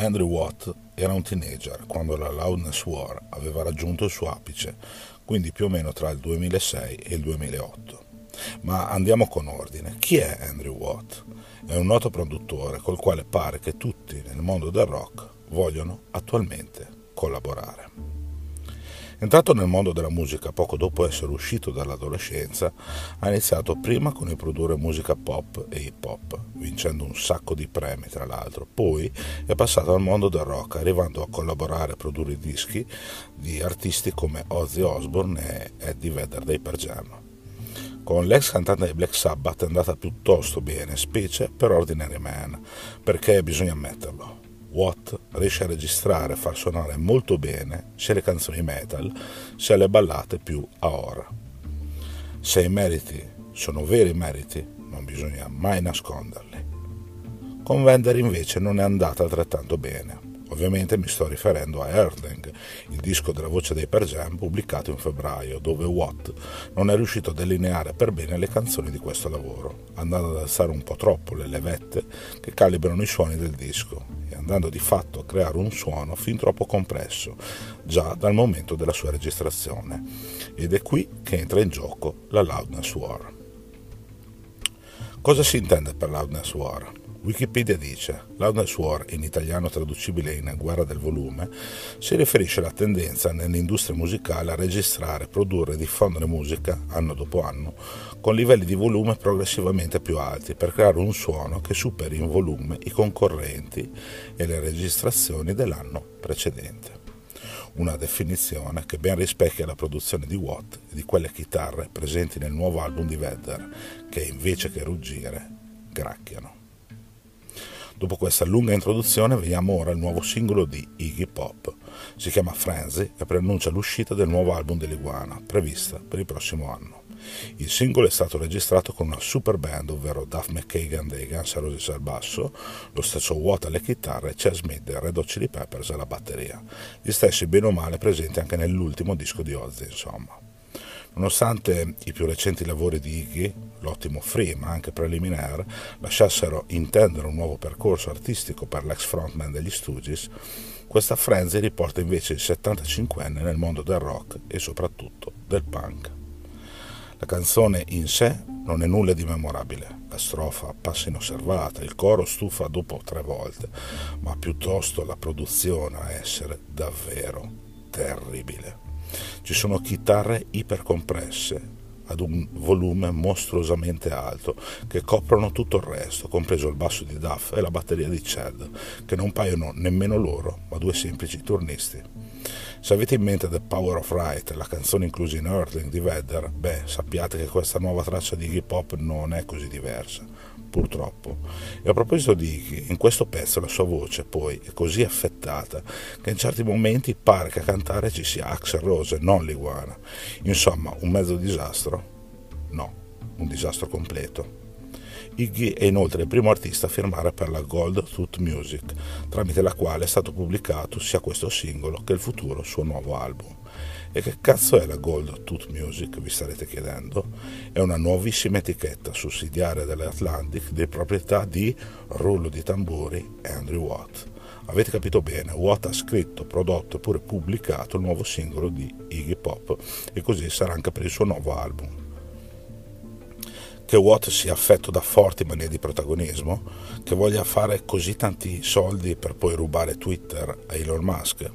Andrew Watt era un teenager quando la Loudness War aveva raggiunto il suo apice, quindi più o meno tra il 2006 e il 2008. Ma andiamo con ordine. Chi è Andrew Watt? È un noto produttore col quale pare che tutti nel mondo del rock vogliono attualmente collaborare. Entrato nel mondo della musica poco dopo essere uscito dall'adolescenza, ha iniziato prima con il produrre musica pop e hip hop, vincendo un sacco di premi tra l'altro. Poi è passato al mondo del rock, arrivando a collaborare e produrre dischi di artisti come Ozzy Osbourne e Eddie Vedder dei Per Jam. Con l'ex cantante di Black Sabbath è andata piuttosto bene, specie per Ordinary Man, perché bisogna ammetterlo, Watt riesce a registrare e far suonare molto bene sia le canzoni metal sia le ballate più a ora. Se i meriti sono veri meriti, non bisogna mai nasconderli. Con Vender invece non è andata altrettanto bene. Ovviamente mi sto riferendo a Erdling, il disco della voce dei Per Jam pubblicato in febbraio, dove Watt non è riuscito a delineare per bene le canzoni di questo lavoro, andando ad alzare un po' troppo le levette che calibrano i suoni del disco e andando di fatto a creare un suono fin troppo compresso, già dal momento della sua registrazione. Ed è qui che entra in gioco la Loudness War. Cosa si intende per Loudness War? Wikipedia dice Loudness War, in italiano traducibile in guerra del volume, si riferisce alla tendenza nell'industria musicale a registrare, produrre e diffondere musica anno dopo anno con livelli di volume progressivamente più alti per creare un suono che superi in volume i concorrenti e le registrazioni dell'anno precedente. Una definizione che ben rispecchia la produzione di Watt e di quelle chitarre presenti nel nuovo album di Vedder, che invece che ruggire, gracchiano. Dopo questa lunga introduzione vediamo ora il nuovo singolo di Iggy Pop. Si chiama Frenzy e preannuncia l'uscita del nuovo album dell'Iguana, prevista per il prossimo anno. Il singolo è stato registrato con una super band, ovvero Duff McKagan dei Guns N' Roses al basso, lo stesso Watt alle chitarre e Chad Smith dei Red Hot Chili Peppers alla batteria, gli stessi bene o male presenti anche nell'ultimo disco di Ozzy, insomma. Nonostante i più recenti lavori di Iggy, l'ottimo Free ma anche Preliminare, lasciassero intendere un nuovo percorso artistico per l'ex frontman degli Stooges, questa Frenzy riporta invece il 75enne nel mondo del rock e soprattutto del punk. La canzone in sé non è nulla di memorabile, la strofa passa inosservata, il coro stufa dopo tre volte, ma piuttosto la produzione a essere davvero terribile. Ci sono chitarre ipercompresse ad un volume mostruosamente alto che coprono tutto il resto, compreso il basso di Duff e la batteria di Chad, che non paiono nemmeno loro, ma due semplici turnisti. Se avete in mente The Power of Right, la canzone inclusa in Earthling di Vedder, beh, sappiate che questa nuova traccia di hip hop non è così diversa purtroppo. E a proposito di Iggy, in questo pezzo la sua voce poi è così affettata che in certi momenti pare che a cantare ci sia Axel Rose, non l'iguana. Insomma, un mezzo disastro? No, un disastro completo. Iggy è inoltre il primo artista a firmare per la Gold Tooth Music, tramite la quale è stato pubblicato sia questo singolo che il futuro suo nuovo album. E che cazzo è la Gold Tooth Music, vi starete chiedendo? È una nuovissima etichetta sussidiaria dell'Atlantic di proprietà di rullo di tamburi Andrew Watt. Avete capito bene, Watt ha scritto, prodotto e pure pubblicato il nuovo singolo di Iggy Pop e così sarà anche per il suo nuovo album. Che Watt sia affetto da forti manie di protagonismo, che voglia fare così tanti soldi per poi rubare Twitter a Elon Musk,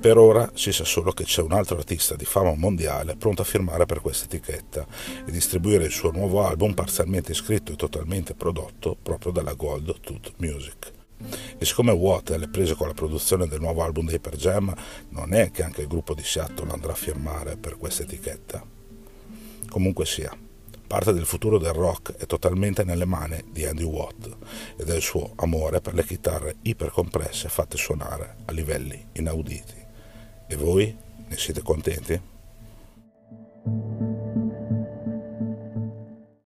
per ora si sa solo che c'è un altro artista di fama mondiale pronto a firmare per questa etichetta e distribuire il suo nuovo album parzialmente scritto e totalmente prodotto proprio dalla Gold Tooth Music. E siccome Watt alle prese con la produzione del nuovo album dei Per Jam, non è che anche il gruppo di Seattle andrà a firmare per questa etichetta. Comunque sia, parte del futuro del rock è totalmente nelle mani di Andy Watt e del suo amore per le chitarre ipercompresse fatte suonare a livelli inauditi. E voi ne siete contenti?